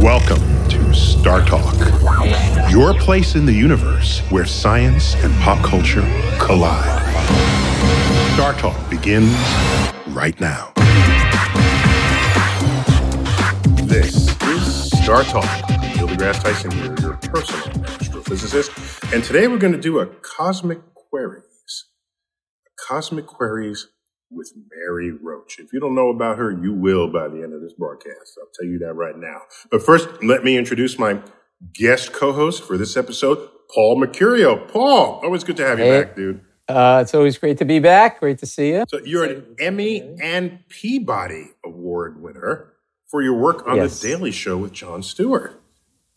Welcome to Star Talk, your place in the universe where science and pop culture collide. Star Talk begins right now. This is Star Talk. Neil deGrasse Tyson here, your personal astrophysicist. And today we're going to do a Cosmic Queries. A Cosmic Queries with Mary Roach. If you don't know about her, you will by the end of this broadcast. I'll tell you that right now. But first, let me introduce my guest co-host for this episode, Paul Mecurio. Paul, always good to have you Hey. back, dude. Uh, it's always great to be back. Great to see you. So you're an Emmy and Peabody Award winner for your work on Yes. the Daily Show with Jon Stewart.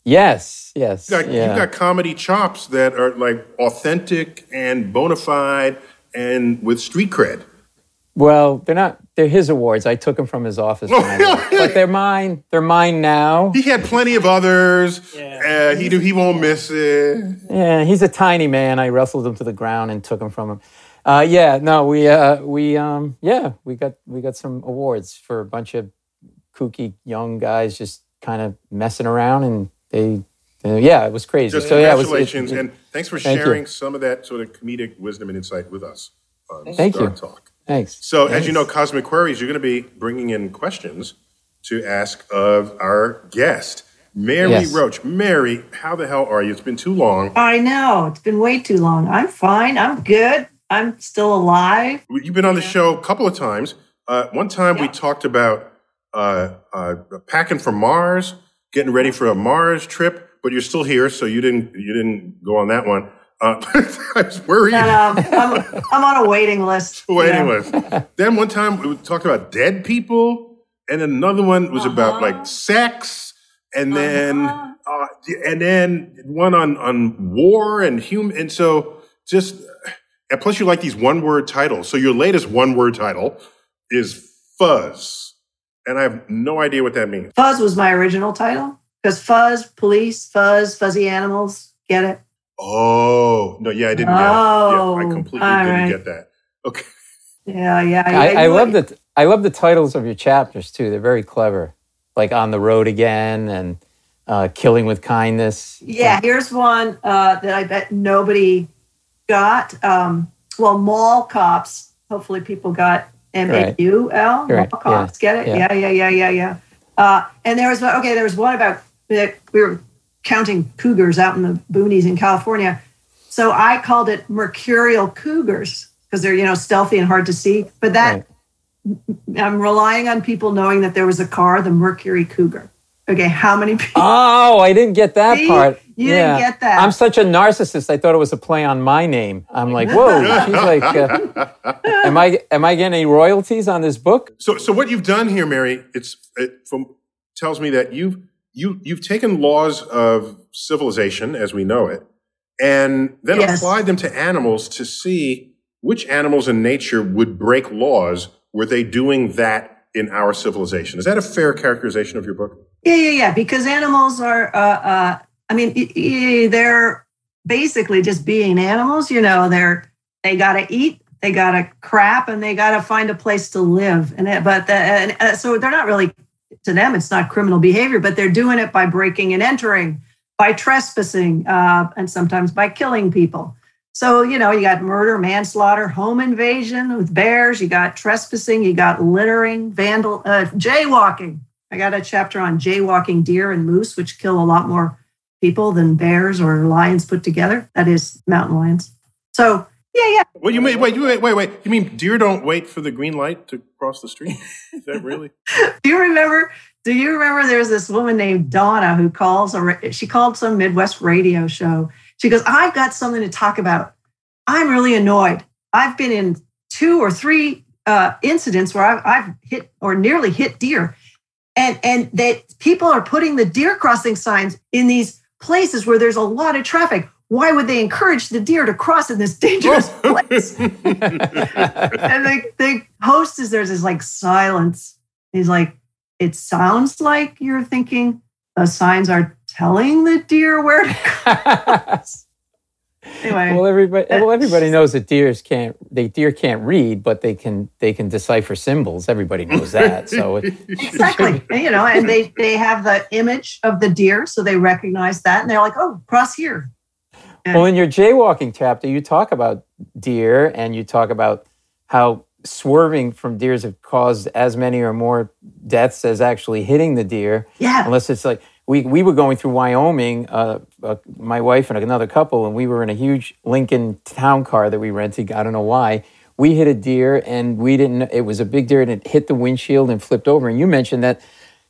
Yes, yes. You got, yeah. You've got comedy chops that are like authentic and bona fide and with street cred. Well, they're not. They're his awards. I took them from his office, when I left. but they're mine. They're mine now. He had plenty of others. Uh, he do, he won't miss it. Yeah, he's a tiny man. I wrestled him to the ground and took him from him. Uh, yeah, no, we uh, we um, yeah, we got we got some awards for a bunch of kooky young guys just kind of messing around, and they, yeah, it was crazy. Just so yeah, it was, it- congratulations, it- and thanks for Thank you. sharing some of that sort of comedic wisdom and insight with us on Thank Star you. Talk. Thanks. So, as you know, Cosmic Queries, you're going to be bringing in questions to ask of our guest, Mary Yes. Roach. Mary, how the hell are you? It's been too long. I know. It's been way too long. I'm fine. I'm good. I'm still alive. You've been on the show a couple of times. Uh, one time we talked about uh, uh, packing for Mars, getting ready for a Mars trip, but you're still here, so you didn't you didn't go on that one. Uh, I was worried. No, no, I'm, I'm on a waiting list. you Waiting know. list. then one time we talked about dead people, and another one was about Uh-huh. like sex, and then Uh-huh. uh, and then one on on war and human, and so just and plus you like these one word titles. So your latest one word title is Fuzz, and I have no idea what that means. Fuzz was my original title because fuzz, police, fuzz, fuzzy animals. Get it? Oh no, yeah, I didn't. get it. Oh, yeah, I completely didn't right. get that. Okay. Yeah, yeah. I, I knew love it. the I love the titles of your chapters too. They're very clever, like on the road again and uh, killing with kindness. Yeah, here's one uh, that I bet nobody got. Um, well, mall cops. Hopefully, people got M A U L. Mall Right, cops. Get it? yeah. Yeah, yeah, yeah, yeah, yeah. Uh, and there was one- okay. There was one about that we were counting cougars out in the boonies in California. So I called it mercurial cougars because they're you know stealthy and hard to see. But that I'm relying on people knowing that there was a car, the Mercury Cougar. Okay, how many people? Oh, I didn't get that See? part. You didn't get that. I'm such a narcissist. I thought it was a play on my name. I'm like, whoa. She's like, uh, am I am I getting any royalties on this book? So, so what you've done here, Mary, it's it from tells me that you've you you've taken laws of civilization as we know it, and then Yes. applied them to animals to see which animals in nature would break laws. Were they doing that in our civilization? Is that a fair characterization of your book? Yeah, yeah, yeah. Because animals are, uh, uh, I mean, y- y- they're basically just being animals. You know, they're they gotta eat, they gotta crap, and they gotta find a place to live. And it, but the, and, uh, so they're not really to them. It's not criminal behavior, but they're doing it by breaking and entering, by trespassing, uh, and sometimes by killing people. So, you know, you got murder, manslaughter, home invasion with bears, you got trespassing, you got littering, vandal, uh, jaywalking. I got a chapter on jaywalking deer and moose, which kill a lot more people than bears or lions put together. That is mountain lions. So, yeah, yeah. Well, you may wait, you wait, wait, wait. You mean deer don't wait for the green light to cross the street? Is that really? Do you remember? Do you remember there's this woman named Donna who calls a she called some Midwest radio show. She goes, "I've got something to talk about. I'm really annoyed. I've been in two or three uh, incidents where I've, I've hit or nearly hit deer, and and that people are putting the deer crossing signs in these places where there's a lot of traffic. Why would they encourage the deer to cross in this dangerous place?" and the, the host is there's this like silence. He's like, it sounds like you're thinking the signs are telling the deer where to cross. anyway, well, everybody well everybody knows that deers can't they deer can't read, but they can they can decipher symbols. Everybody knows that. So it, exactly. You know, and they they have the image of the deer, so they recognize that, and they're like, oh, cross here. Well, in your jaywalking chapter, you talk about deer and you talk about how swerving from deers have caused as many or more deaths as actually hitting the deer. Yeah. Unless it's like we, we were going through Wyoming, uh, uh, my wife and another couple, and we were in a huge Lincoln town car that we rented. I don't know why. We hit a deer and we didn't, it was a big deer and it hit the windshield and flipped over. And you mentioned that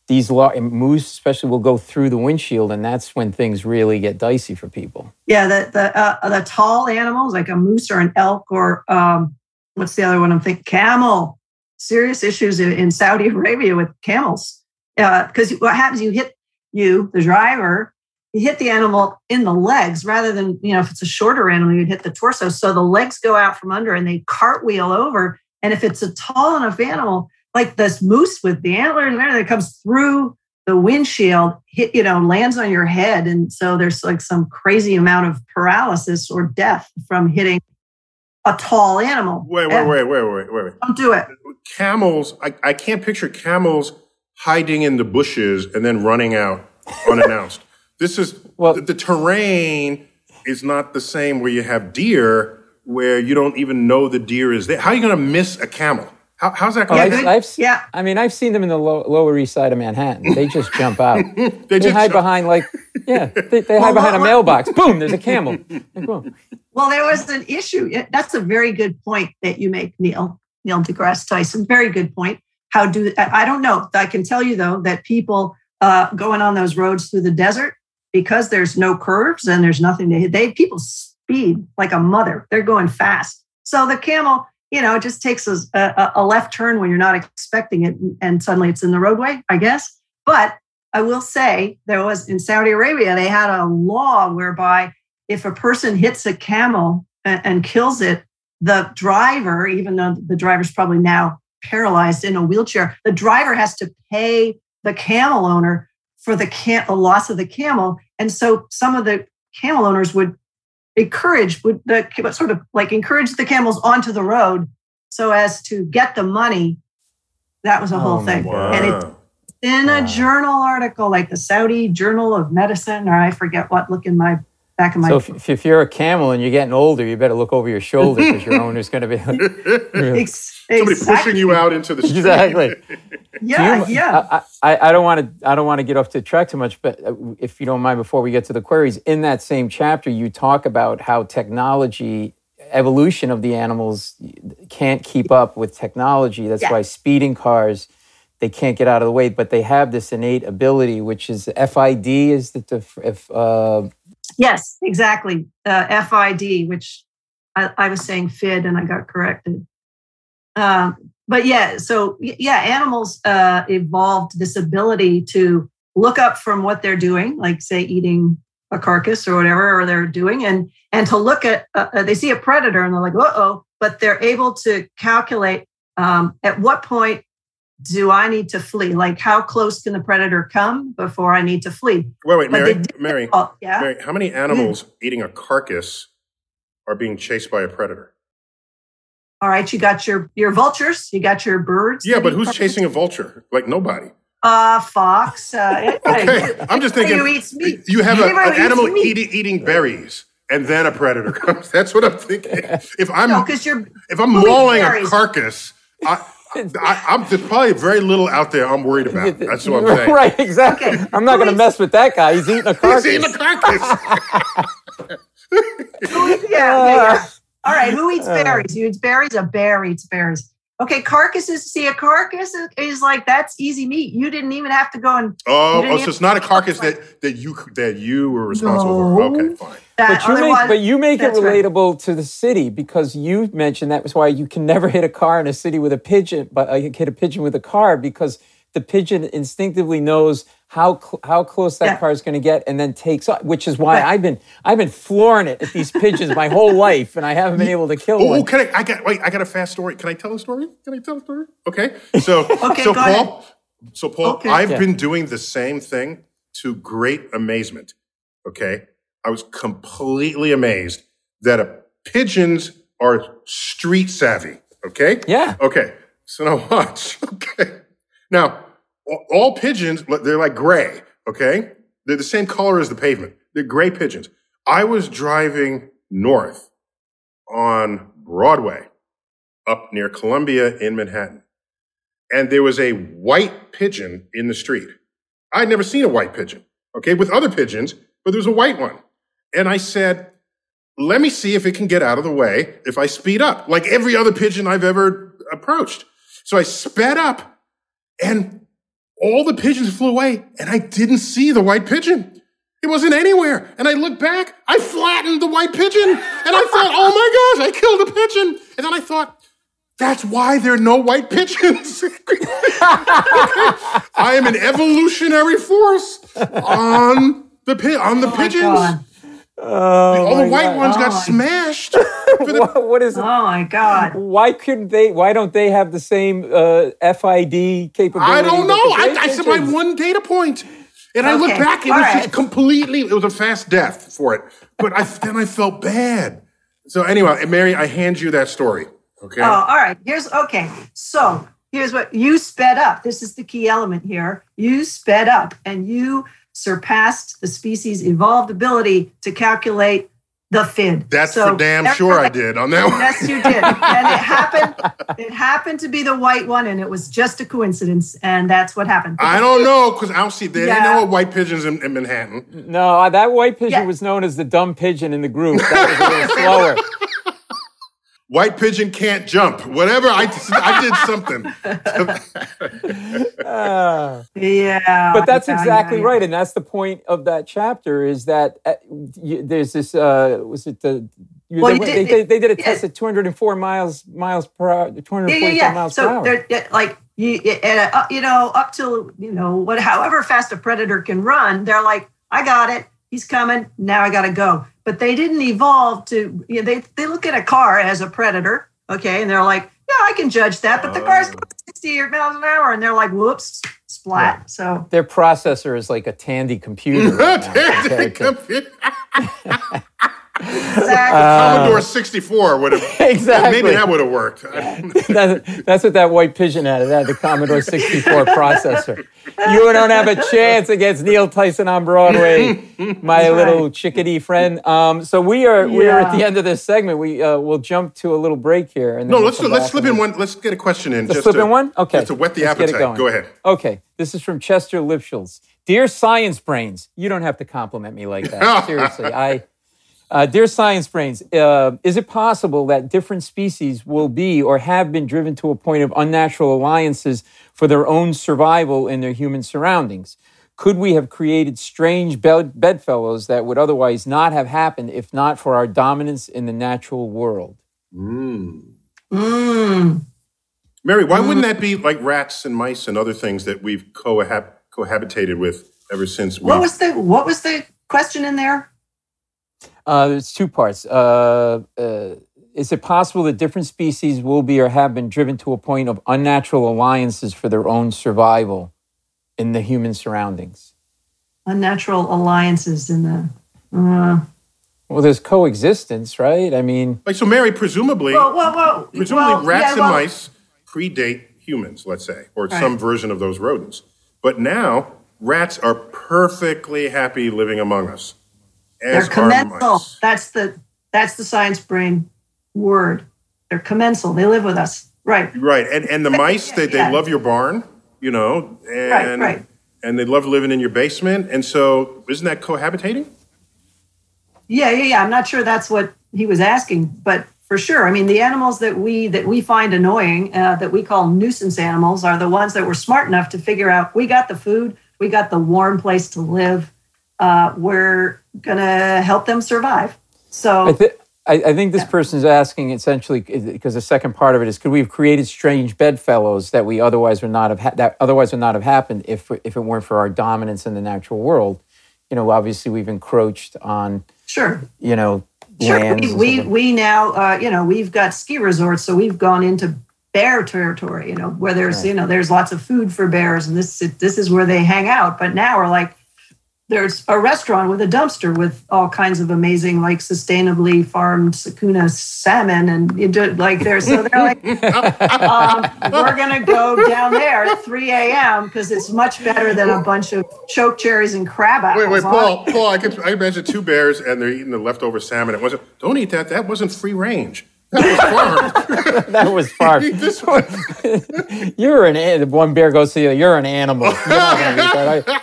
these law, moose especially will go through the windshield and that's when things really get dicey for people. Yeah, the the uh, the tall animals like a moose or an elk or um, what's the other one? I'm thinking camel. Serious issues in, in Saudi Arabia with camels because what happens? You hit you the driver. You hit the animal in the legs rather than you know if it's a shorter animal you'd hit the torso. So the legs go out from under and they cartwheel over. And if it's a tall enough animal like this moose with the antlers and everything that comes through the windshield hit you know lands on your head and so there's like some crazy amount of paralysis or death from hitting a tall animal Wait, Yeah, wait, wait, wait, wait, wait, wait. don't do it Camels. I, I can't picture camels hiding in the bushes and then running out unannounced. this is Well- the, the terrain is not the same where you have deer where you don't even know the deer is there. How are you going to miss a camel? How, how's that Oh, going Yeah. I've, I've, Yeah. I mean, I've seen them in the low, Lower East Side of Manhattan. They just jump out. They They just hide jump- behind like, yeah, they, they Well, hide behind a mailbox. Boom, there's a camel. Like, well there was an issue that's a very good point that you make neil neil degrasse tyson very good point how do i I don't know i can tell you though that people uh, going on those roads through the desert because there's no curves and there's nothing to hit they people speed like a mother they're going fast so the camel you know it just takes a, a, a left turn when you're not expecting it and suddenly it's in the roadway i guess. But i will say there was in saudi arabia they had a law whereby if a person hits a camel and, and kills it the driver even though the driver's probably now paralyzed in a wheelchair the driver has to pay the camel owner for the, cam- the loss of the camel. And so some of the camel owners would encourage would the sort of like encourage the camels onto the road so as to get the money that was a whole Oh thing God. and it's Wow. in a journal article like the saudi journal of medicine or i forget what look in my back of my So if, if, if you're a camel and you're getting older, you better look over your shoulder because your owner's going to be like, really- Ex- Somebody exactly. pushing you out into the street. exactly. yeah you- yeah I, I, I don't want to. I don't want to get off the track too much, but uh, if you don't mind, before we get to the queries, in that same chapter, you talk about how technology, evolution of the animals, can't keep up with technology. That's Yeah. why speeding cars, they can't get out of the way, but they have this innate ability, which is FID, is that the if uh, Yes, exactly. Uh, FID, which I, I, was saying FID and I got corrected. Um, but yeah, so yeah, animals uh, evolved this ability to look up from what they're doing, like say eating a carcass or whatever or they're doing, and and to look at uh, uh they see a predator and they're like, uh oh, but they're able to calculate um, at what point do I need to flee? Like, how close can the predator come before I need to flee? Wait, wait, Mary, Mary, yeah? Mary, how many animals mm. eating a carcass are being chased by a predator? All right, you got your your vultures, you got your birds. Yeah, but who's chasing a vulture? Like nobody. Uh, fox. Uh, okay, I'm just thinking. meat. You have a, an animal eating eating berries, and then a predator comes. That's what I'm thinking. If I'm no, you're if I'm mauling a carcass, I, I, am there's probably very little out there I'm worried about. That's what I'm saying. Right, exactly. Okay. I'm not going to mess with that guy. He's eating a carcass. He's eating a carcass. yeah, yeah. All right, who eats uh. berries? Who eats berries? A bear eats berries. Okay, carcasses. See, a carcass is, is, like that's easy meat. You didn't even have to go and. Oh, oh so it's not a carcass that that you that you were responsible no. for. Okay, fine. That but you make, but you make it relatable right. to the city because you mentioned that was why you can never hit a car in a city with a pigeon, but I uh, hit a pigeon with a car because the pigeon instinctively knows how cl- how close that yeah. car is going to get and then takes off which is why right. I've been I've been flooring it at these pigeons my whole life and I haven't been able to kill oh, one. Oh, can I I got wait, I got a fast story. Can I tell a story? Can I tell a story? Okay. So okay, so Paul so Paul, okay. I've yeah. been doing the same thing to great amazement. Okay? I was completely amazed that a, pigeons are street savvy, okay? Yeah. Okay. So now watch. Okay. Now, all pigeons, they're like gray, okay? They're the same color as the pavement. They're gray pigeons. I was driving north on Broadway up near Columbia in Manhattan, and there was a white pigeon in the street. I'd never seen a white pigeon, okay, with other pigeons, but there was a white one. And I said, let me see if it can get out of the way if I speed up, like every other pigeon I've ever approached. So I sped up and all the pigeons flew away and I didn't see the white pigeon. It wasn't anywhere. And I looked back, I flattened the white pigeon and I thought, oh my gosh, I killed a pigeon. And then I thought, that's why there are no white pigeons. I am an evolutionary force on the on the oh pigeons. Oh all the white God. ones got oh smashed. The- what is? It? Oh my God! Why couldn't they? Why don't they have the same uh, FID capability? I don't know. I, I said my one data point, and okay. I look back. It all was right. just completely. It was a fast death for it. But I, then I felt bad. So anyway, Mary, I hand you that story. Okay. Oh, all right. Here's okay. So here's what you sped up. This is the key element here. You sped up, and you surpassed the species' evolved ability to calculate the FID. That's so for damn sure I did on that one. Yes, you did. and it happened. It happened to be the white one, and it was just a coincidence. And that's what happened. I don't know because I don't see. They yeah. didn't know white pigeons in, in Manhattan. No, uh, that white pigeon yeah. was known as the dumb pigeon in the group. That was a little slower. White pigeon can't jump. Whatever. I, I did something. uh, yeah. But that's yeah, exactly yeah, right. And that's the point of that chapter is that uh, you, there's this, uh, was it the, well, they, did, they, they, did a test at 204 miles miles per hour, 245 yeah, yeah, miles so per hour. like you, uh, you know, up till you know what, however fast a predator can run, they're like, I got it, he's coming, now I got to go. But they didn't evolve to you know, they they look at a car as a predator okay? And they're like yeah i can judge that but the oh. car's oh. 60 miles an hour. And they're like whoops splat. Yeah. so their processor is like a tandy computer. Tandy computer Exactly. Uh, Commodore 64 would have exactly. Maybe that would have worked. that, that's what that white pigeon had. It had the Commodore 64 processor. You don't have a chance against Neil Tyson on Broadway, my little chickadee friend. Um, so we are yeah. we are at the end of this segment. We uh, will jump to a little break here. And no, we'll let's let's slip in one. Let's get a question in. Let's slip to, in one. Okay, just to whet the let's appetite. Go ahead. Okay, this is from Chester Lipschultz. Dear Science Brains, you don't have to compliment me like that. Seriously, I. Uh, dear Science Brains, uh, is it possible that different species will be or have been driven to a point of unnatural alliances for their own survival in their human surroundings? could we have created strange bed- bedfellows that would otherwise not have happened if not for our dominance in the natural world? Mm. Mm. Mary, why wouldn't that be like rats and mice and other things that we've cohab- cohabitated with ever since we? What was the what was the question in there? Uh, there's two parts. Uh, uh, is it possible that different species will be or have been driven to a point of unnatural alliances for their own survival in the human surroundings? Unnatural alliances in the. Uh, Well, there's coexistence, right? I mean, like so, Mary, presumably, well, well, well, presumably well, rats yeah, and well, mice predate humans, let's say, or Right. some version of those rodents. But now rats are perfectly happy living among us. They're commensal. That's the that's the science brain word. They're commensal. They live with us. Right. Right, and and the mice they, they Yeah. love your barn, you know, and right. and they love living in your basement, and so isn't that cohabitating? Yeah, yeah, yeah. I'm not sure that's what he was asking, but for sure. I mean, the animals that we that we find annoying, uh, that we call nuisance animals, are the ones that were smart enough to figure out we got the food, we got the warm place to live. Uh, we're gonna help them survive. So I, th- I, I think this person is asking essentially because the second part of it is could we have created strange bedfellows that we otherwise would not have ha- that otherwise would not have happened if if it weren't for our dominance in the natural world. You know, obviously we've encroached on sure, you know Sure. We, we, we now, uh, you know, we've got ski resorts, so we've gone into bear territory, you know, where there's, Right. you know, there's lots of food for bears and this, this is where they hang out. But now we're like, there's a restaurant with a dumpster with all kinds of amazing, like sustainably farmed Sakuna salmon. And you do, like, there's, so they're like, um, we're going to go down there at 3 a.m. because it's much better than a bunch of choke cherries and crab apples. Wait, wait, on Paul, Paul, I can I imagine two bears and they're eating the leftover salmon. It wasn't. Don't eat that. That wasn't free range. That was farmed. that was far. this one. You're an an- one bear goes to the other. You're an animal. You're not going to eat that. I,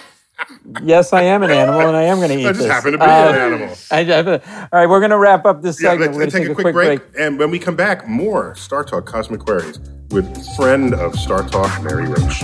yes, I am an animal, and I am going to eat I just this. happen to be Uh, an animal. I, I, all right, we're going to wrap up this Yeah, segment. let's we're going take to a quick break, and when we come back, more Star Talk Cosmic Queries with friend of Star Talk, Mary Roach.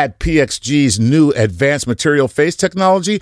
PXG's new advanced material face technology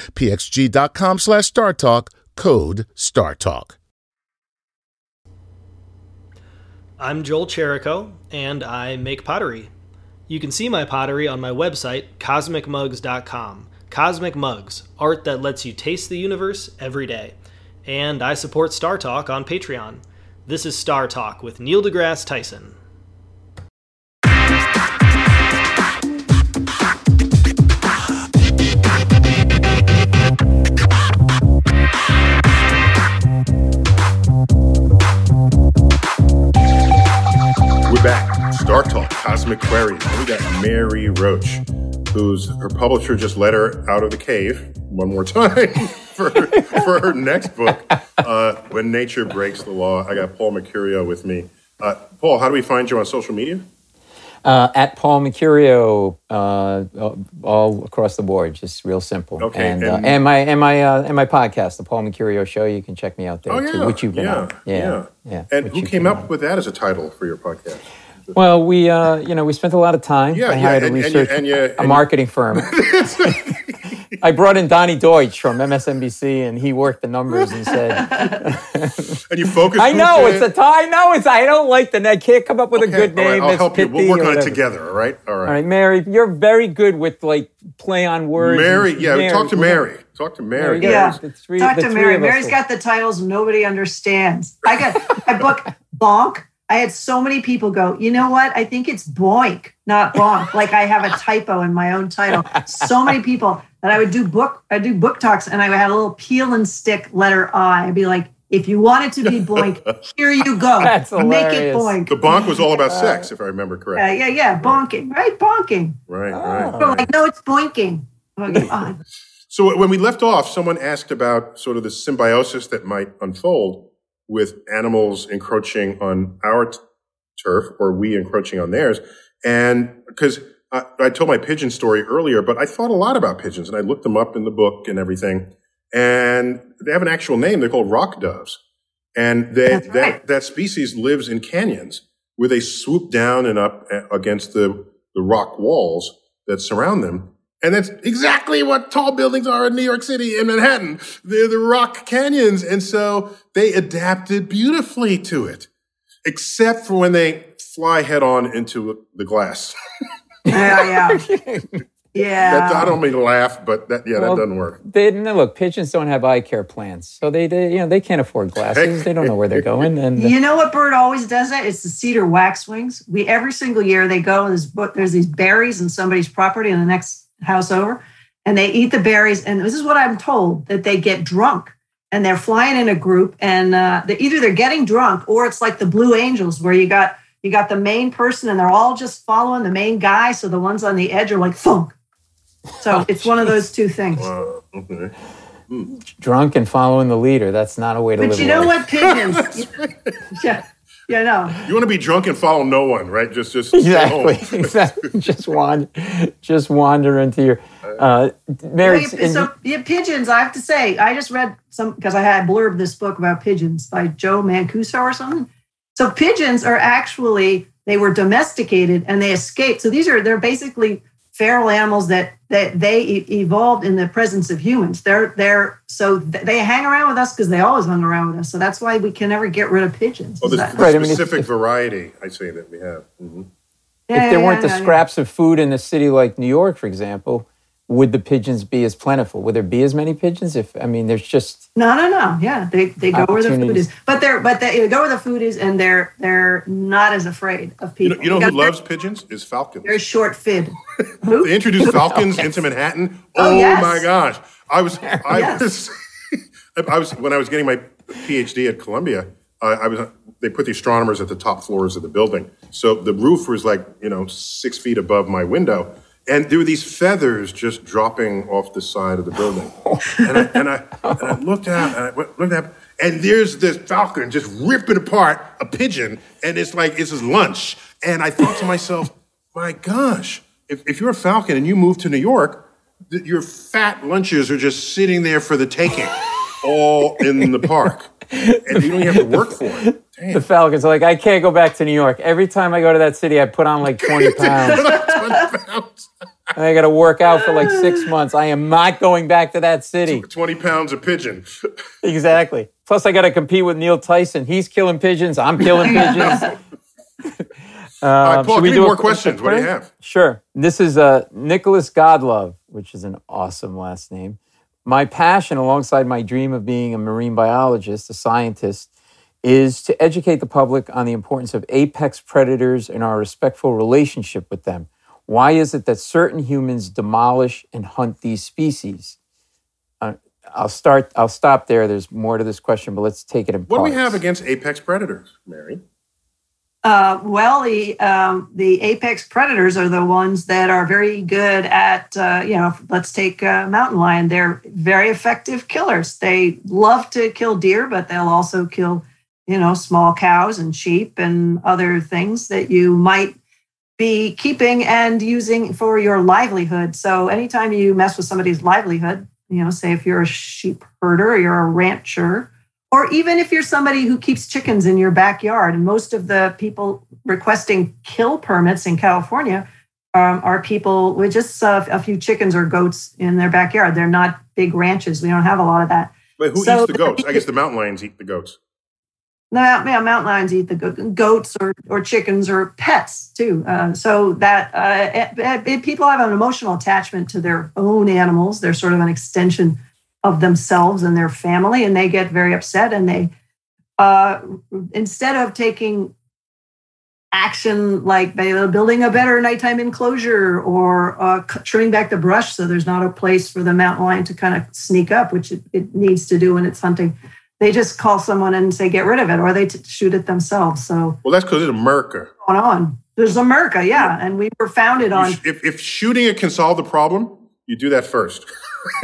pxg.com slash StarTalk. Code StarTalk. I'm Joel Cherico, and I make pottery. You can see my pottery on my website, cosmicmugs.com. Cosmic Mugs, art that lets you taste the universe every day. And I support Star Talk on Patreon. This is Star Talk with Neil deGrasse Tyson. We're back. Star Talk, Cosmic Queries. We got Mary Roach, who's her publisher just let her out of the cave one more time for, for her next book, uh, When Nature Breaks the Law. I got Paul Mecurio with me. Uh, Paul, how do we find you on social media? Uh, at Paul Mecurio, uh, all across the board, just real simple. Okay, and, uh, and- and my and my uh, and my podcast, the Paul Mecurio Show. You can check me out there Oh, too, yeah. which you've been yeah, on. Yeah, yeah. And who you came up on. with that as a title for your podcast? Well, we uh, you know we spent a lot of time. Yeah, I yeah, hired and- a research and you- and a marketing firm. I brought in Donny Deutsch from MSNBC, and he worked the numbers and said, And you focus. "I know it's a tie. I know it's. I don't like the. I can't come up with a good all right, name. I'll that's help you. We'll work on it together. All right. All right. All right, Mary, you're very good with like play on words. Mary, and- yeah, talk to. Mary. Talk to Mary. There. Yeah. The three- Talk the to three Mary. of us got the titles nobody understands. I got my book Bonk. I had so many people go, you know what? I think it's boink, not bonk. like I have a typo in my own title. So many people that I would do book, I do book talks, and I had a little peel and stick letter I. I'd be like, if you want it to be boink, here you go. That's Make it hilarious. boink. The bonk was all about sex, if I remember Yeah, correctly. yeah, yeah. Bonking, right? Bonking. Right, Oh. right. So like, no, it's boinking. Okay, ah, So when we left off, someone asked about sort of the symbiosis that might unfold with animals encroaching on our t- turf or we encroaching on theirs. And because I, I told my pigeon story earlier, but I thought a lot about pigeons and I looked them up in the book and everything. And they have an actual name. They're called rock doves. And they, That's that, that species lives in canyons where they swoop down and up eh, against the, the rock walls that surround them. And that's exactly what tall buildings are in New York City and Manhattan. They're the rock canyons. And so they adapted beautifully to it, except for when they fly head on into the glass. yeah, yeah, yeah. That, I don't mean to laugh, but that, yeah, Well, that doesn't work. They no, look. Pigeons don't have eye care plans, so they, they you know they can't afford glasses. They don't know where they're going, and You know what bird always does that? It's the cedar waxwings. We every single year they go and there's there's these berries in somebody's property in the next house over, and they eat the berries. And this is what I'm told that they get drunk and they're flying in a group, and uh, they either they're getting drunk or it's like the Blue Angels where you got you got the main person and they're all just following the main guy. So the ones on the edge are like thunk. So it's one of those two things. Uh, okay. drunk and following the leader. That's not a way to live. But you know life. what, pigeons? yeah, yeah, no. You want to be drunk and follow no one, right? Just, just stay home. Exactly. exactly. just wander, just wander into your. Uh, Mary, Well, yeah, so yeah, pigeons. I have to say, I just read some because I had blurb this book about pigeons by Joe Mancuso or something. So pigeons are actually they were domesticated and they escaped. So these are they're basically feral animals that that they e- evolved in the presence of humans. They're they're so th- they hang around with us because they always hung around with us. So that's why we can never get rid of pigeons. Is this that- the Right, I mean, it's- specific variety, I say that we have. Mhm. Yeah, if there yeah, weren't the yeah, yeah. scraps of food in a city like New York, for example, would the pigeons be as plentiful? Would there be as many pigeons? If I mean, there's just No, no, no. Yeah, they, they go where the food is, but they're but they go where the food is, and they're they're not as afraid of You people. know, you know who loves pigeons? Is falcons. Very short fid. Who? They introduced falcons into Manhattan. Oh, Oh, yes. my gosh! I was, I Yes. was, I was when I was getting my PhD at Columbia. Uh, I was. They put the astronomers at the top floors of the building, so the roof was like you know six feet above my window, and there were these feathers just dropping off the side of the building. And I and I, and I looked out and I looked up, and there's this falcon just ripping apart a pigeon, and it's like it's his lunch. And I thought to myself, my gosh, if, if you're a falcon and you move to New York, th- your fat lunches are just sitting there for the taking, all in the park, and you don't even have to work for it. The Falcons. are Like I can't go back to New York. Every time I go to that city, I put on like 20 pounds. and I got to work out for like six months. I am not going back to that city. 20 pounds of pigeon. Exactly. Plus, I got to compete with Neil Tyson. He's killing pigeons. I'm killing pigeons. All right, Um, Paul, give me a more questions. What do you have? Sure. This is uh, Nicholas Godlove, which is an awesome last name. My passion, alongside my dream of being a marine biologist, a scientist, is to educate the public on the importance of apex predators and our respectful relationship with them. Why is it that certain humans demolish and hunt these species? Uh, I'll start. I'll stop there. There's more to this question, but let's take it in What do we have against apex predators, Mary? Uh, well, the um, the apex predators are the ones that are very good at uh, you know. Let's take uh, mountain lion. They're very effective killers. They love to kill deer, but they'll also kill you know small cows and sheep and other things that you might be keeping and using for your livelihood. So anytime you mess with somebody's livelihood, you know, say if you're a sheep herder or you're a rancher, or even if you're somebody who keeps chickens in your backyard, and most of the people requesting kill permits in California um, are people with just uh, a few chickens or goats in their backyard. They're not big ranches. We don't have a lot of that. But who So- eats the goats? I guess the mountain lions eat the goats. No, yeah, mountain lions eat the goats or, or chickens or pets too. Uh, so that uh, it, it- people have an emotional attachment to their own animals. They're sort of an extension of themselves and their family, and they get very upset. And they, uh, instead of taking action like building a better nighttime enclosure or uh, trimming back the brush so there's not a place for the mountain lion to kind of sneak up, which it, it needs to do when it's hunting they just call someone and say get rid of it or they t- shoot it themselves so Well, that's because it's America. going on there's america yeah and we were founded on If, if shooting it can solve the problem, you do that first.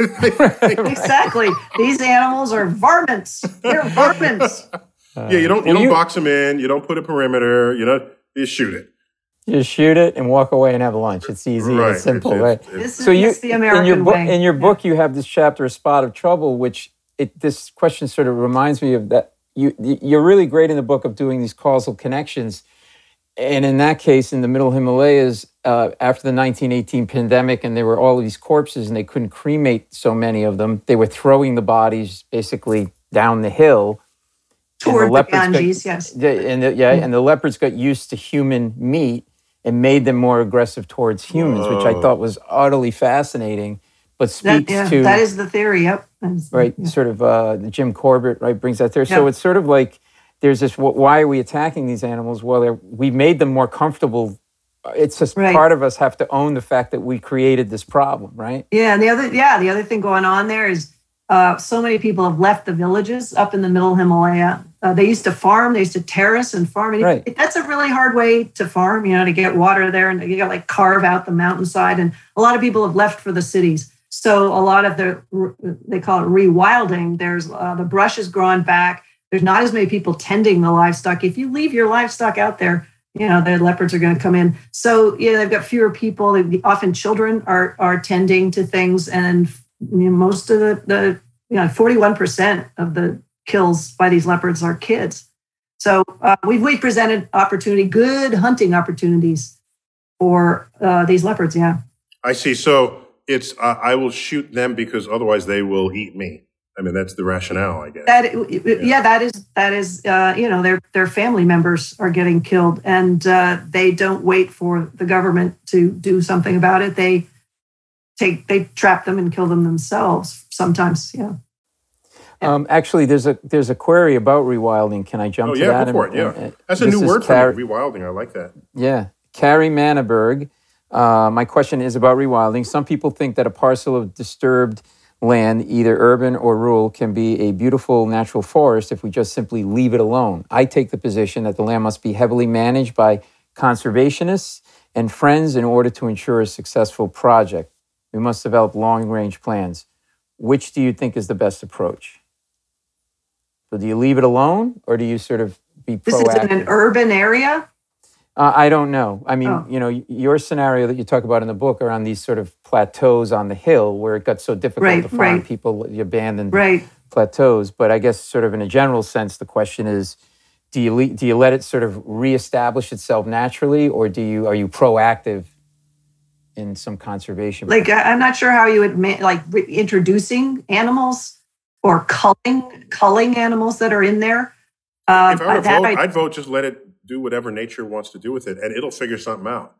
exactly these animals are varmints they're varmints yeah, you don't you don't you- box them in. You don't put a perimeter. You know, you shoot it. You shoot it and walk away and have lunch. It's easy Right, and simple, it's- right? it's- this is so you it's the american in your book way in your book you have this chapter a spot of trouble which it this question sort of reminds me of that you you're really great in the book of doing these causal connections. And in that case in the middle himalayas uh, after the 1918 pandemic and there were all of these corpses and they couldn't cremate so many of them they were throwing the bodies basically down the hill. And toward the, leopards got- yes. and the, yeah, and the leopards got used to human meat and made them more aggressive towards humans, which I thought was utterly fascinating, but that, yeah, to that is the theory yep right, yeah. sort of uh, Jim Corbett, right, brings that there. So it's sort of like there's this: why are we attacking these animals? Well, we made them more comfortable. It's just Right. part of us have to own the fact that we created this problem, right? Yeah, and the other yeah, the other thing going on there is uh, so many people have left the villages up in the middle Himalaya. Uh, they used to farm, they used to terrace and farm. And Right. That's a really hard way to farm, you know, to get water there and you got like carve out the mountainside. And a lot of people have left for the cities. So a lot of the they call it rewilding. There's uh, the brush has grown back. There's not as many people tending the livestock. If you leave your livestock out there, you know the leopards are going to come in. So yeah, they've got fewer people. Often children are are tending to things, and you know, most of the the you know forty one percent of the kills by these leopards are kids. So uh, we've we've presented opportunity, good hunting opportunities for uh, these leopards. Yeah. I see. So it's uh, I will shoot them because otherwise they will eat me. I mean, that's the rationale, I guess. That yeah, yeah that is that is uh, you know their their family members are getting killed, and uh, they don't wait for the government to do something about it. They take they trap them and kill them themselves sometimes. Yeah. Um, actually, there's a there's a query about rewilding. Can I jump oh, to yeah, that? Go for it. Yeah, that's a new word Car- for me, rewilding. I like that. Yeah, Carrie Manneberg. Uh, my question is about rewilding. Some people think that a parcel of disturbed land, either urban or rural, can be a beautiful natural forest if we just simply leave it alone. I take the position that the land must be heavily managed by conservationists and friends in order to ensure a successful project. We must develop long range plans. Which do you think is the best approach? So, do you leave it alone or do you sort of be proactive? This is in an urban area? Uh, I don't know. I mean, oh. you know, your scenario that you talk about in the book are on these sort of plateaus on the hill where it got so difficult right, to find right. people, the abandoned right. plateaus. But I guess, sort of in a general sense, the question is: Do you le- do you let it sort of reestablish itself naturally, or do you are you proactive in some conservation? Like, I'm not sure how you would ma- like re- introducing animals or culling culling animals that are in there. Um, if I would vote, I'd vote just let it do whatever nature wants to do with it, and it'll figure something out.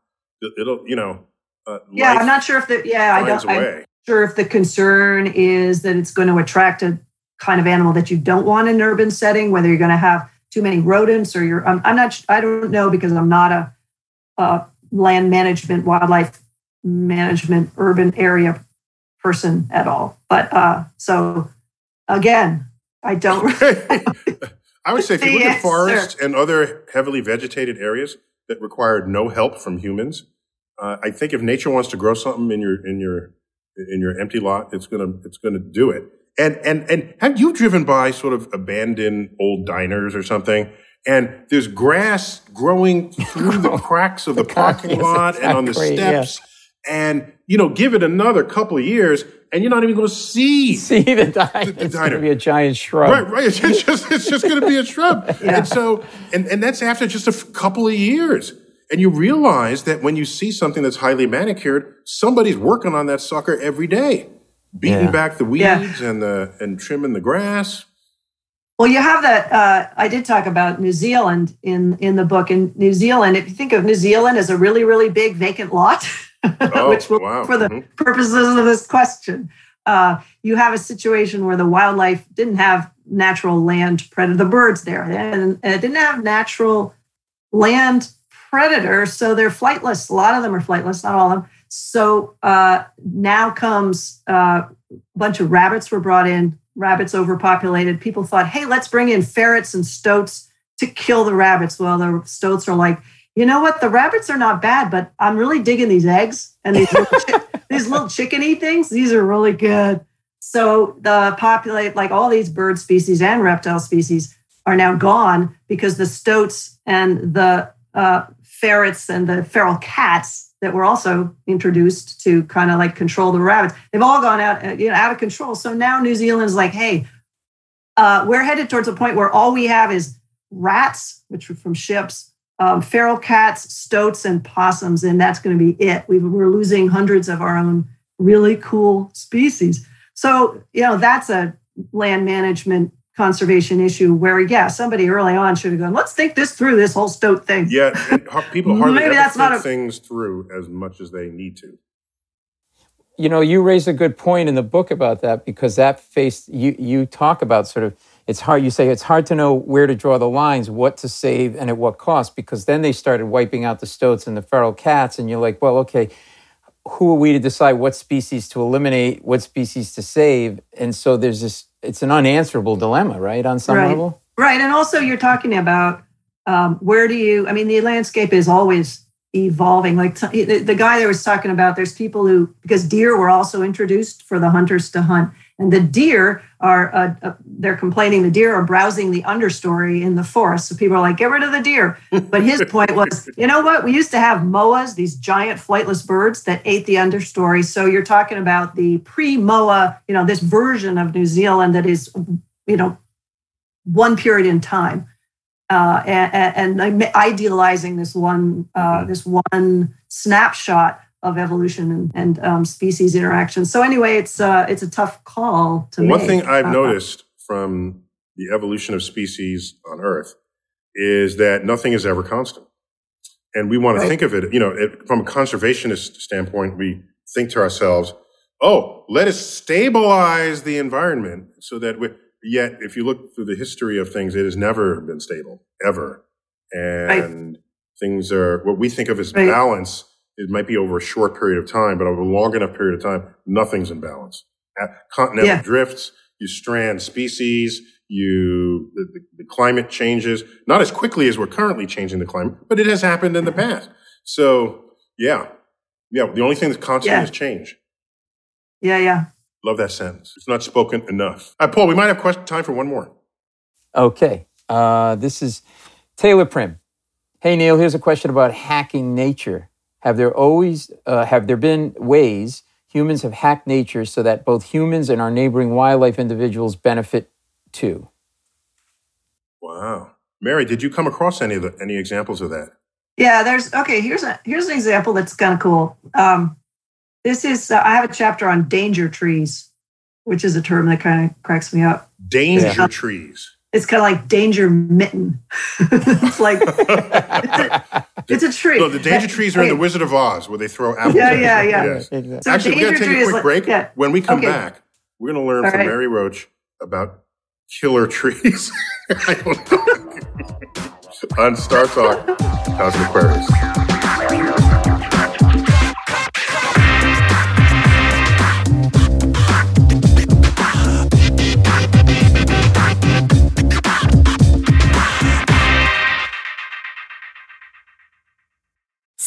It'll, you know. Uh, yeah, I'm not sure if the yeah, I don't. I'm sure if the concern is that it's going to attract a kind of animal that you don't want in an urban setting, whether you're going to have too many rodents or you're. I'm, I'm not. I don't know because I'm not a, a land management, wildlife management, urban area person at all. But uh, so again, I don't. I would say if you look at forests and other heavily vegetated areas that require no help from humans, uh, I think if nature wants to grow something in your in your in your empty lot, it's gonna it's gonna do it. And and and have you driven by sort of abandoned old diners or something? And there's grass growing through the cracks of the, the parking lot and on the steps. Yeah. And you know, give it another couple of years, and you're not even going to see see the diner. The, it's going to be a giant shrub. Right, right. It's just it's just going to be a shrub. yeah. And so, and and that's after just a f- couple of years. And you realize that when you see something that's highly manicured, somebody's working on that sucker every day, beating yeah. back the weeds yeah. and the and trimming the grass. Well, you have that. Uh, I did talk about New Zealand in in the book. In New Zealand, if you think of New Zealand as a really really big vacant lot. oh, which will, wow. for the mm-hmm. purposes of this question, uh, you have a situation where the wildlife didn't have natural land predator, the birds there, and, and it didn't have natural land predators, so they're flightless. A lot of them are flightless, not all of them. So uh, now comes uh, a bunch of rabbits were brought in, rabbits overpopulated. People thought, hey, let's bring in ferrets and stoats to kill the rabbits. Well, the stoats are like, you know what? The rabbits are not bad, but I'm really digging these eggs and these little, these little chickeny things. These are really good. So the populate, like all these bird species and reptile species, are now gone because the stoats and the uh, ferrets and the feral cats that were also introduced to kind of like control the rabbits, they've all gone out, uh, you know, out of control. So now New Zealand's like, hey, uh, we're headed towards a point where all we have is rats, which are from ships, um, feral cats, stoats, and possums, and that's going to be it. we are losing hundreds of our own really cool species. So, you know, that's a land management conservation issue where, yeah, somebody early on should have gone, let's think this through, this whole stoat thing. Yeah, people hardly Maybe that's think not a, things through as much as they need to. You know, you raise a good point in the book about that because that faced you. You talk about sort of it's hard you say it's hard to know where to draw the lines what to save and at what cost because then they started wiping out the stoats and the feral cats and you're like well okay who are we to decide what species to eliminate what species to save? And so there's this it's an unanswerable dilemma right on some right. level? Right and also you're talking about um, where do you i mean the landscape is always evolving like t- the guy that was talking about there's people who because deer were also introduced for the hunters to hunt and the deer are uh, uh, they're complaining the deer are browsing the understory in the forest. So people are like get rid of the deer. But his point was you know what? We used to have moas these giant flightless birds that ate the understory. So you're talking about the pre-moa you know this version of new zealand that is you know one period in time. Uh, and, and, idealizing this one uh, mm-hmm. this one snapshot of evolution and, and um, species interaction. So anyway, it's uh, it's a tough call to One make. One thing I've Uh, noticed from the evolution of species on Earth is that nothing is ever constant. And we want to Right. think of it, you know, it, from a conservationist standpoint, we think to ourselves, oh, let us stabilize the environment so that we, yet if you look through the history of things, it has never been stable, ever. And things are, what we think of as Right. balance, it might be over a short period of time, but over a long enough period of time, nothing's in balance. Continental Yeah. drifts, you strand species, you the, the, the climate changes not as quickly as we're currently changing the climate, but it has happened in the past. So yeah, yeah. The only thing that's constant Yeah. is change. yeah, yeah. Love that sentence. It's not spoken enough. All right, Paul, we might have question, time for one more. Okay. Uh, this is Taylor Prim. Hey Neil, here's a question about hacking nature. Have there always uh, have there been ways humans have hacked nature so that both humans and our neighboring wildlife individuals benefit too? Wow, Mary, did you come across any of the, any examples of that? Yeah, there's okay. Here's a here's an example that's kind of cool. Um, this is uh, I have a chapter on danger trees, which is a term that kind of cracks me up. Danger Yeah. trees. It's kind of like danger mitten. it's like it's a, it's a tree. No, the danger trees are in the Wizard of Oz, where they throw apples. Yeah, at yeah, yeah. Yes. Exactly. So Actually, we're going to take a is quick like- break. yeah. When we come Okay. back, we're going to learn All from right. Mary Roach about killer trees. I don't know. On Star Talk, Cosmic Queries.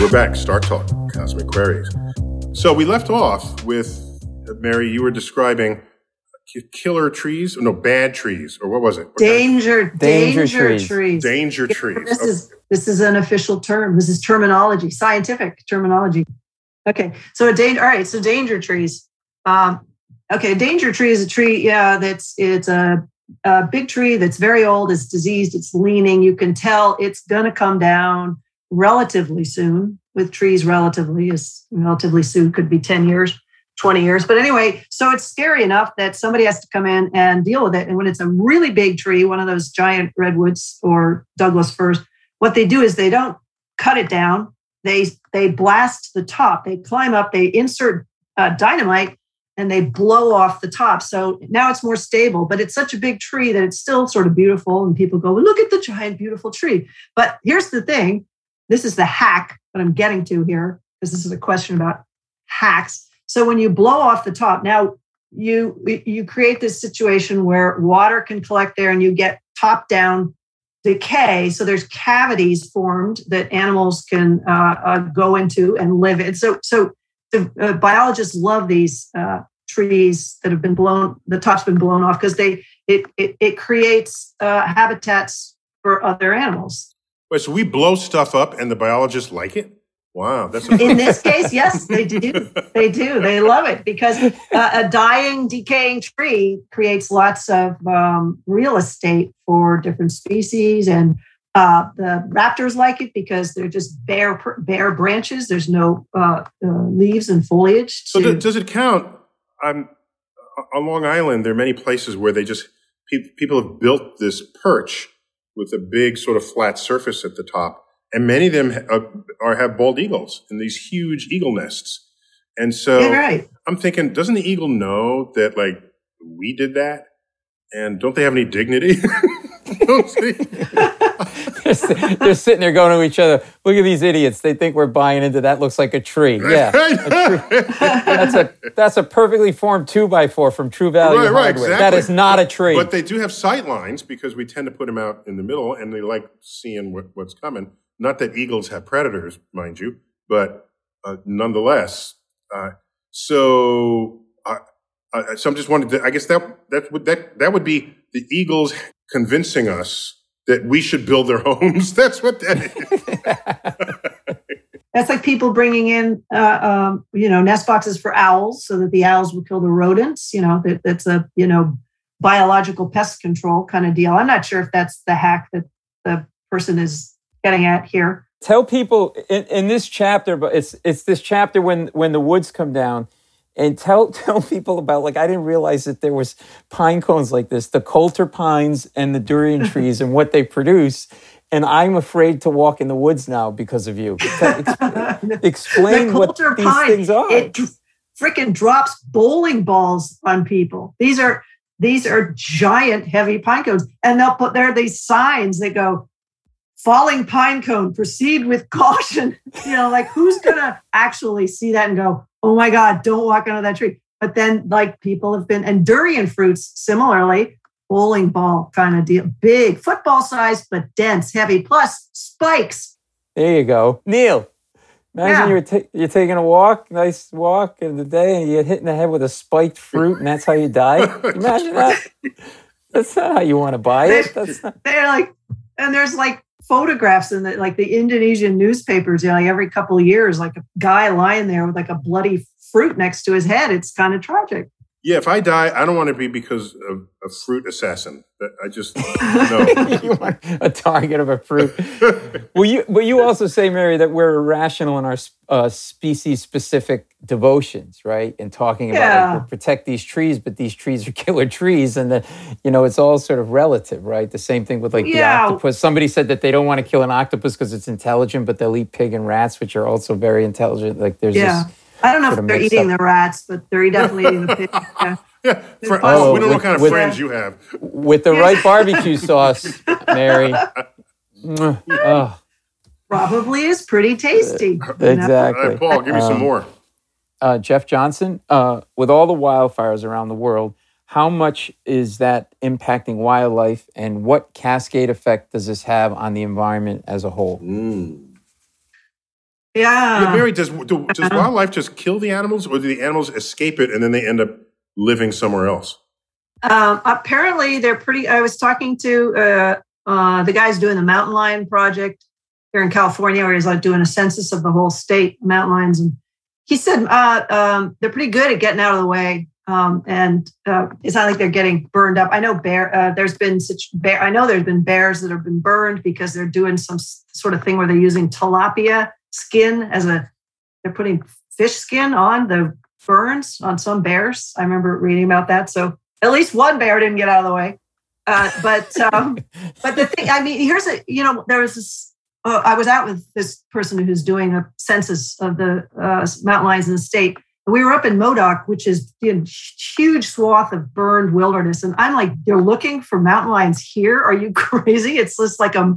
We're back. Star Talk, Cosmic Queries. So we left off with uh, Mary. You were describing ki- killer trees, no, bad trees, or what was it? What kind of- danger, Danger danger, trees. trees. danger Yeah, trees. This Oh, is this is an official term. This is terminology, scientific terminology. Okay, so a danger. All right, so danger trees. Um, okay, a danger tree is a tree. Yeah, that's it's a, a big tree that's very old. It's diseased. It's leaning. You can tell it's going to come down relatively soon. With trees, relatively is relatively soon. Could be ten years. 20 years. But anyway, so it's scary enough that somebody has to come in and deal with it. And when it's a really big tree, one of those giant redwoods or Douglas firs, what they do is they don't cut it down. They they blast the top. They climb up. They insert uh, dynamite and they blow off the top. So now it's more stable. But it's such a big tree that it's still sort of beautiful. And people go, "Look at the giant, beautiful tree." But here's the thing: this is the hack that I'm getting to here, because this is a question about hacks. So when you blow off the top, now you you create this situation where water can collect there, and you get top down decay. So there's cavities formed that animals can uh, uh, go into and live in. So so the uh, biologists love these uh, trees that have been blown. The top's been blown off because they it it, it creates uh, habitats for other animals. Wait, so we blow stuff up and the biologists like it? Wow, that's In this case, yes, they do. They do. They love it because uh, a dying, decaying tree creates lots of um, real estate for different species and Uh, the raptors like it because they're just bare bare branches. There's no uh, uh, leaves and foliage. So to, does it count? I'm on Long Island. There are many places where they just pe- people have built this perch with a big sort of flat surface at the top, and many of them uh, are have bald eagles in these huge eagle nests. And so right. I'm thinking, doesn't the eagle know that like we did that? And don't they have any dignity? they're, sitting there going to each other. Look at these idiots. They think we're buying into that. Looks like a tree. Yeah, a tree. that's a that's a perfectly formed two by four from True Value right, Hardware. Right, exactly. That is not a tree. But they do have sight lines because we tend to put them out in the middle, and they like seeing what, what's coming. Not that eagles have predators, mind you, but uh, nonetheless. Uh, so, uh, uh so I'm just wondering. I guess that that would that that would be the eagles convincing us that we should build their homes. That's what that is. That's like people bringing in, uh, um, you know, nest boxes for owls so that the owls will kill the rodents. You know, that, that's a, you know, biological pest control kind of deal. I'm not sure if that's the hack that the person is getting at here. Tell people in, in this chapter, but it's it's this chapter when when the woods come down and tell tell people about like I didn't realize that there was pine cones like this, the coulter pines and the durian trees and what they produce. And I'm afraid to walk in the woods now because of you. Explain the what these pine, things are. It freaking drops bowling balls on people. These are these are giant, heavy pine cones, and they'll put there are these signs that go falling pine cone proceed with caution you know like who's gonna actually see that and go oh my God, don't walk under that tree. But then, like, people have been, and durian fruits, similarly, bowling ball kind of deal, big, football size, but dense, heavy, plus spikes. There you go. Neil, imagine yeah. you're, ta- you're taking a walk, nice walk in the day, and you get hit in the head with a spiked fruit, and that's how you die. Imagine that. That's not how you want to buy it. That's not- They're like, and there's like photographs in the like the Indonesian newspapers, you know, like every couple of years, like a guy lying there with like a bloody fruit next to his head. It's kind of tragic. Yeah, if I die, I don't want to be because of a fruit assassin. I just no. you want a target of a fruit. will you? Will you also say, Mary, that we're irrational in our uh, species-specific devotions, right? And talking about yeah. like, protect these trees, but these trees are killer trees, and that you know it's all sort of relative, right? The same thing with like yeah. the octopus. Somebody said that they don't want to kill an octopus because it's intelligent, but they'll eat pig and rats, which are also very intelligent. Like there's yeah. this I don't know if they're eating up. the rats, but they're definitely eating the pig. Yeah. yeah. For, oh, we don't know what kind of with, friends you have. With the right barbecue sauce, Mary. oh. Probably is pretty tasty. Exactly. Right, Paul, give me um, some more. Uh, Jeff Johnson, uh, with all the wildfires around the world, how much is that impacting wildlife and what cascade effect does this have on the environment as a whole? Mm. Yeah. yeah Mary, does, do, does uh-huh. wildlife just kill the animals or do the animals escape it and then they end up living somewhere else? Um, apparently, they're pretty. I was talking to uh, uh, the guys doing the mountain lion project here in California, where he's like doing a census of the whole state mountain lions. And he said uh, um, they're pretty good at getting out of the way. Um, and uh, it's not like they're getting burned up. I know bear. Uh, there's been such bear. I know there's been bears that have been burned because they're doing some sort of thing where they're using tilapia skin as a they're putting fish skin on the burns on some bears. I remember reading about that. So at least one bear didn't get out of the way. Uh, but um, but the thing, I mean, here's a you know there was this. Uh, I was out with this person who's doing a census of the uh, mountain lions in the state. We were up in Modoc, which is a huge swath of burned wilderness, and I'm like, "You're looking for mountain lions here? Are you crazy? It's just like a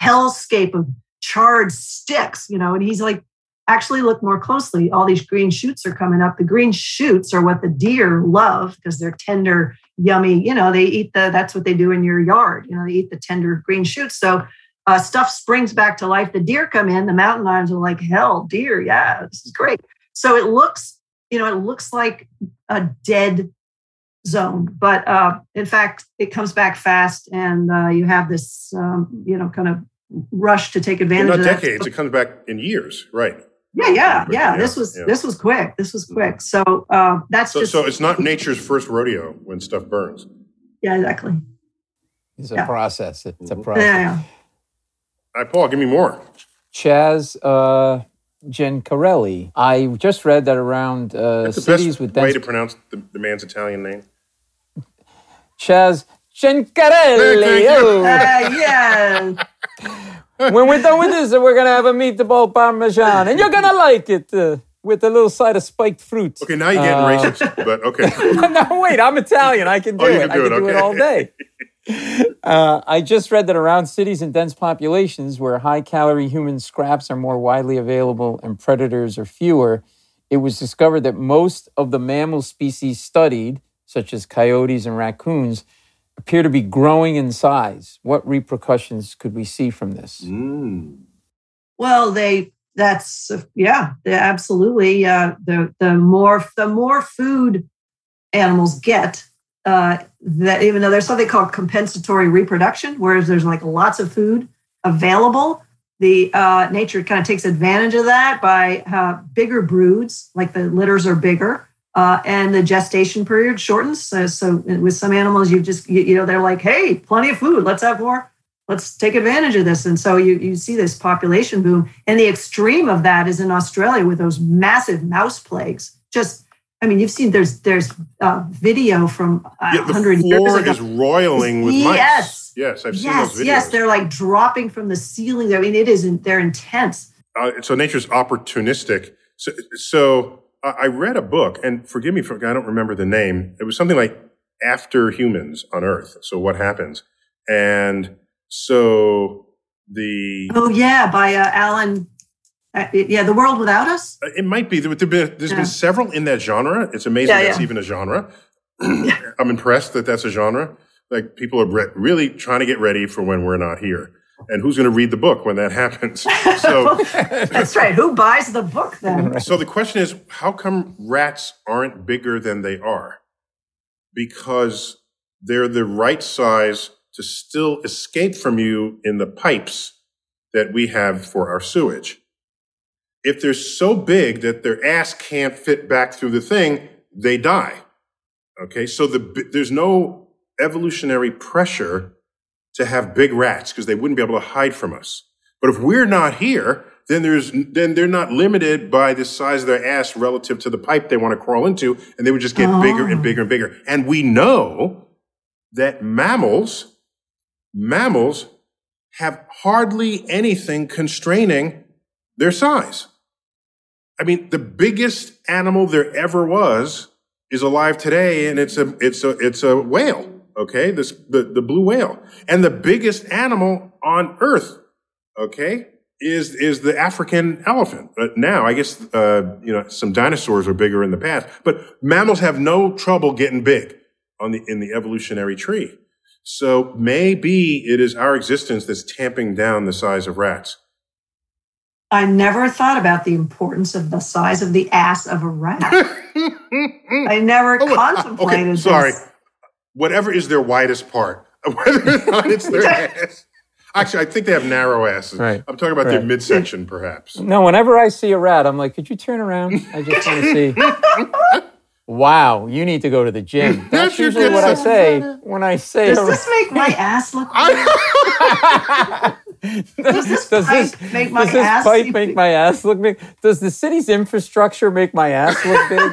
hellscape of charred sticks, you know, and he's like, actually look more closely. All these green shoots are coming up. The green shoots are what the deer love because they're tender, yummy. You know, they eat the, that's what they do in your yard. You know, they eat the tender green shoots. So uh, stuff springs back to life. The deer come in, the mountain lions are like, hell, deer. Yeah, this is great. So it looks, you know, it looks like a dead zone, but uh, in fact, it comes back fast and uh, you have this, um, you know, kind of rush to take advantage well, not of decades, it comes back in years, right? Yeah, yeah, yeah. This was yeah. this was quick. This was quick. So uh, that's so, just so it's not nature's first rodeo when stuff burns. Yeah, exactly. It's a yeah. process. It's a process. Yeah, All right, Paul, give me more. Chaz uh, Gencarelli. I just read that around uh, That's the cities best with way to pronounce the, the man's Italian name. Chaz Gencarelli. Thank you. Oh. Uh, yeah. When we're done with this, we're gonna have a meatball parmesan, and you're gonna like it uh, with a little side of spiked fruit. Okay, now you're getting Uh, racist, but okay. no, wait, I'm Italian. I can do Oh, it. can I can it, do it all day. Uh, I just read that around cities and dense populations where high calorie human scraps are more widely available and predators are fewer, it was discovered that most of the mammal species studied, such as coyotes and raccoons, appear to be growing in size. What repercussions could we see from this? Mm. Well, they that's yeah, they absolutely. Uh, the the more the more food animals get, uh, that even though there's something called compensatory reproduction, whereas there's like lots of food available, the uh, nature kind of takes advantage of that by uh, bigger broods, like the litters are bigger. Uh, and the gestation period shortens. So, so with some animals, you just you, you know they're like, hey, plenty of food. Let's have more let's take advantage of this. And so you, you see this population boom. And the extreme of that is in Australia with those massive mouse plagues. Just, I mean, you've seen there's there's uh, video from a Yeah, hundred years floor ago. is roiling with mice. Yes. Yes, I've seen yes, those videos. yes, they're like dropping from the ceiling. I mean, it isn't. They're intense. uh, so nature's opportunistic. So, so I read a book, and forgive me for I don't remember the name. It was something like After Humans on Earth. So what happens? And so the Oh yeah, by uh, Alan. Uh, yeah, the world without us. it might be there, there- there's Yeah. been several in that genre. It's amazing Yeah, that's yeah. even a genre. I'm impressed that that's a genre. Like people are re- really trying to get ready for when we're not here. And who's going to read the book when that happens? So, That's right. Who buys the book then? So the question is, how come rats aren't bigger than they are? Because they're the right size to still escape from you in the pipes that we have for our sewage. If they're so big that their ass can't fit back through the thing, they die. Okay, so the, there's no evolutionary pressure to have big rats because they wouldn't be able to hide from us. But if we're not here, then there's then they're not limited by the size of their ass relative to the pipe they want to crawl into, and they would just get oh. bigger and bigger and bigger. And we know that mammals, mammals have hardly anything constraining their size. I mean, the biggest animal there ever was is alive today, and it's a it's a it's a whale. Okay, this the, the blue whale, and the biggest animal on Earth. Okay, is is the African elephant. But now, I guess uh, you know some dinosaurs are bigger in the past, but mammals have no trouble getting big on the in the evolutionary tree. So maybe it is our existence that's tamping down the size of rats. I never thought about the importance of the size of the ass of a rat. I never Oh, contemplated okay, sorry. this. Whatever is their widest part, whether or not it's their ass. Actually, I think they have narrow asses. Right. I'm talking about their midsection, perhaps. No, whenever I see a rat, I'm like, could you turn around? I just want to see. wow, you need to go to the gym. That's That's usually what I self. say when I say Does a this make my ass look does this does pipe make my does this ass pipe make my ass look big? Does the city's infrastructure make my ass look big?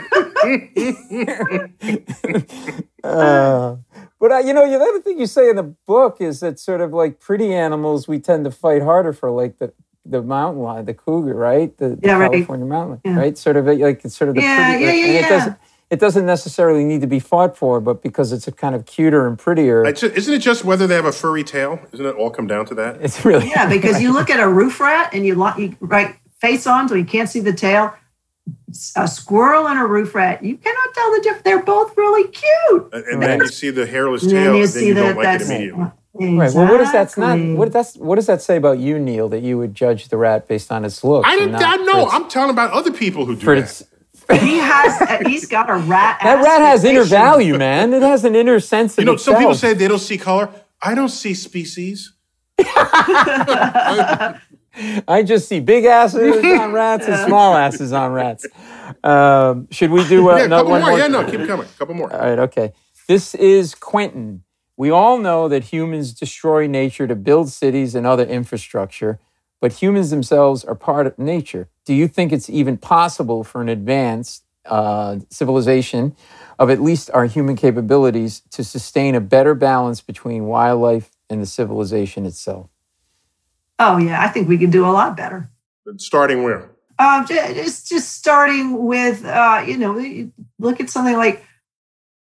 Uh, but uh, you know, the other thing you say in the book is that sort of like pretty animals, we tend to fight harder for, like the the mountain lion, the cougar, right? The, the Yeah, right. California mountain, lion, Yeah. right? Sort of like it's sort of the Yeah, pretty, yeah, yeah, and it doesn't. It doesn't necessarily need to be fought for, but because it's a kind of cuter and prettier, It's ju- Isn't it just whether they have a furry tail? Isn't it all come down to that? it's really Yeah, because you look at a roof rat and you, lo- you right face on so you can't see the tail. A squirrel and a roof rat, you cannot tell the difference. They're both really cute. And, and then you see the hairless And tail, then you and then see you that don't like it that's immediately. Right. Well, what does that's not? What that's what does that say about you, Neil? That you would judge the rat based on its looks? I didn't. I know. I'm telling about other people who do for that. its, He has. Uh, he's got a rat. that ass rat has inner value, man. It has an inner sense of you know, some people say they don't see color. I don't see species. I just see big asses on rats and small asses on rats. Um, should we do uh, Yeah, another couple one more. more? Yeah, no, keep coming. A couple more. All right, okay. This is Quentin. We all know that humans destroy nature to build cities and other infrastructure, but humans themselves are part of nature. Do you think it's even possible for an advanced uh, civilization of at least our human capabilities to sustain a better balance between wildlife and the civilization itself? Oh yeah, I think we could do a lot better. Starting where? Um, just just starting with uh, you know, look at something like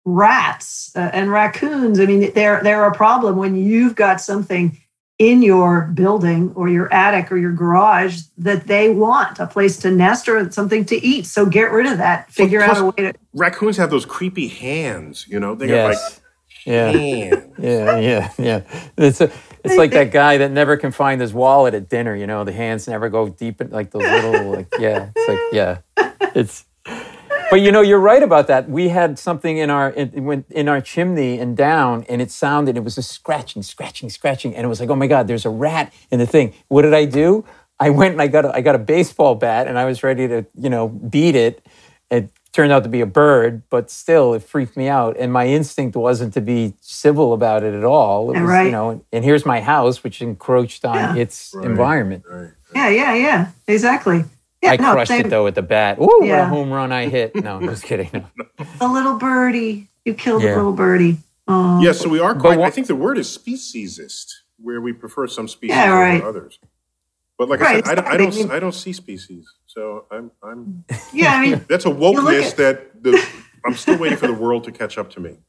rats uh, and raccoons. I mean, they're they're a problem when you've got something in your building or your attic or your garage that they want a place to nest or something to eat. So get rid of that. Figure Plus, out a way to. Raccoons have those creepy hands. You know, they yes. have like. Yeah. yeah, yeah, yeah. It's a, it's like that guy that never can find his wallet at dinner. You know, the hands never go deep in like those little like yeah. It's like yeah, it's. But you know, you're right about that. We had something in our in, in our chimney and down, and it sounded. It was a scratching, scratching, scratching, and it was like, oh my god, there's a rat in the thing. What did I do? I went and I got a, I got a baseball bat, and I was ready to you know beat it. It turned out to be a bird, but still, it freaked me out. And my instinct wasn't to be civil about it at all. It was, right. you know, and here's my house, which encroached on yeah. its right. environment. Right. Yeah, yeah, yeah, exactly. Yeah, I no, crushed same. it though with the bat. Ooh, yeah. what a home run I hit. No, I'm just kidding. No. The little birdie. You killed yeah. the little birdie. Oh. Yes, yeah, so we are quite, I think the word is speciesist, where we prefer some species yeah, right. over others. But like right, I said, I, I, don't, I don't see species. So I'm, I'm. Yeah, I mean, that's a wokeness at, that the, I'm still waiting for the world to catch up to me.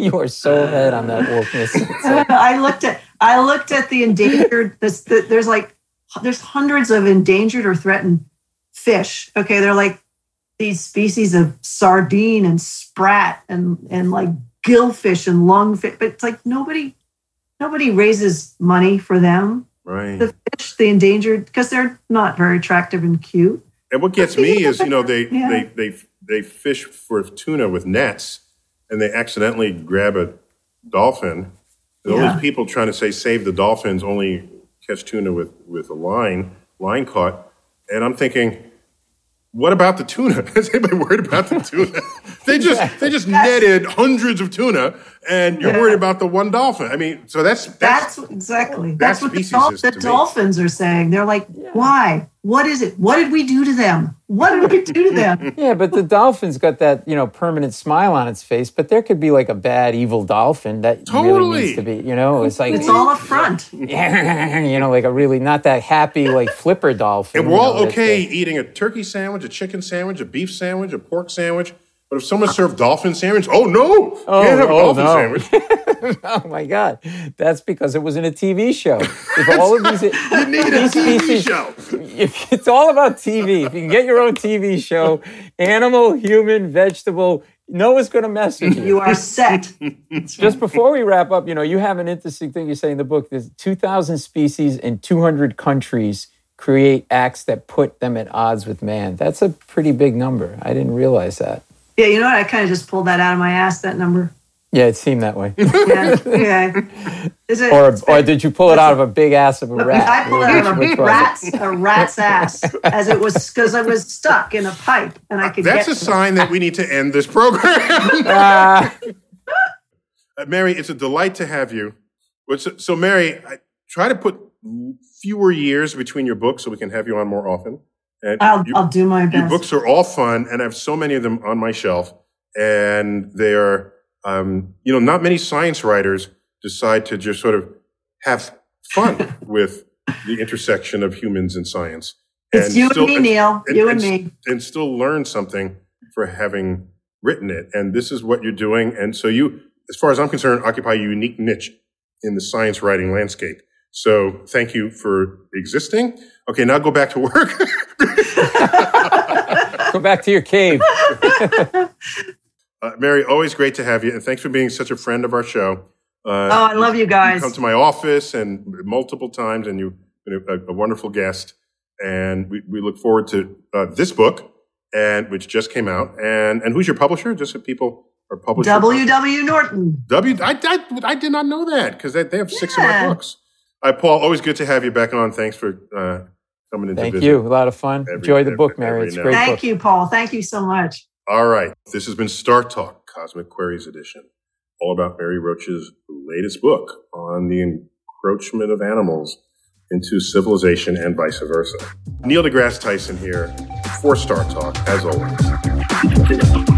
You are so ahead on that wokeness. Like, I looked at, I looked at the endangered. This, the, there's like, there's hundreds of endangered or threatened fish. Okay, they're like these species of sardine and sprat and and like gillfish and lungfish. But it's like nobody, nobody raises money for them. Right. The fish, the endangered, because they're not very attractive and cute. And what gets me is, you know, they, yeah. they, they, they fish for tuna with nets and they accidentally grab a dolphin. And all these people trying to say save the dolphins only catch tuna with, with a line, line caught. And I'm thinking, what about the tuna? Is anybody worried about the tuna? they just they just netted hundreds of tuna, and you're yeah. worried about the one dolphin. I mean, so that's that's, that's exactly that's, what the, dol- the dolphins are saying. They're like, yeah. why? What is it? What did we do to them? What did we do to them? yeah, but the dolphin's got that you know permanent smile on its face. But there could be like a bad evil dolphin that totally really needs to be. You know, it's like it's all a front. You know, like a really not that happy like flipper dolphin. And we're all know, okay eating a turkey sandwich, a chicken sandwich, a beef sandwich, a pork sandwich but if someone uh-huh. served dolphin sandwich, oh no, oh, can't have a oh, dolphin no. sandwich. oh my god, that's because it was in a TV show. If all of these, you need a TV species, show. If it's all about TV, if you can get your own TV show, animal, human, vegetable, no one's going to mess with you. You are set. Just before we wrap up, you know, you have an interesting thing you say in the book. There's 2,000 species in 200 countries create acts that put them at odds with man. That's a pretty big number. I didn't realize that. Yeah, you know what? I kind of just pulled that out of my ass. That number. Yeah, it seemed that way. yeah, yeah. It, or, or did you pull it out of a big ass of a rat? I pulled it out of a rat's, a rat's ass, as it was because I was stuck in a pipe and I could. That's a sign that we need to end this program. uh, Mary, it's a delight to have you. So, Mary, I try to put fewer years between your books so we can have you on more often. And I'll, you, I'll do my best. Your books are all fun, and I have so many of them on my shelf. And they are, um, you know, not many science writers decide to just sort of have fun with the intersection of humans and science. It's you still, and me, Neil. And, you and, and me. And still learn something for having written it. And this is what you're doing. And so you, as far as I'm concerned, occupy a unique niche in the science writing landscape. So thank you for existing. Okay, now go back to work. go back to your cave. uh, Mary, always great to have you, and thanks for being such a friend of our show. Uh, oh, I love you guys. You come to my office and multiple times, and you've been a, a wonderful guest. And we, we look forward to uh, this book, and which just came out. And and who's your publisher? Just so people are published. W. W. Norton. W. I, I, I did not know that because they, they have six yeah. of my books. Hi, Paul. Always good to have you back on. Thanks for uh, coming in. Thank you. A lot of fun. Every, Enjoy the every, book, Mary. It's great. Thank book. you, Paul. Thank you so much. All right. This has been Star Talk, Cosmic Queries Edition. all about Mary Roach's latest book on the encroachment of animals into civilization and vice versa. Neil deGrasse Tyson here for Star Talk, as always.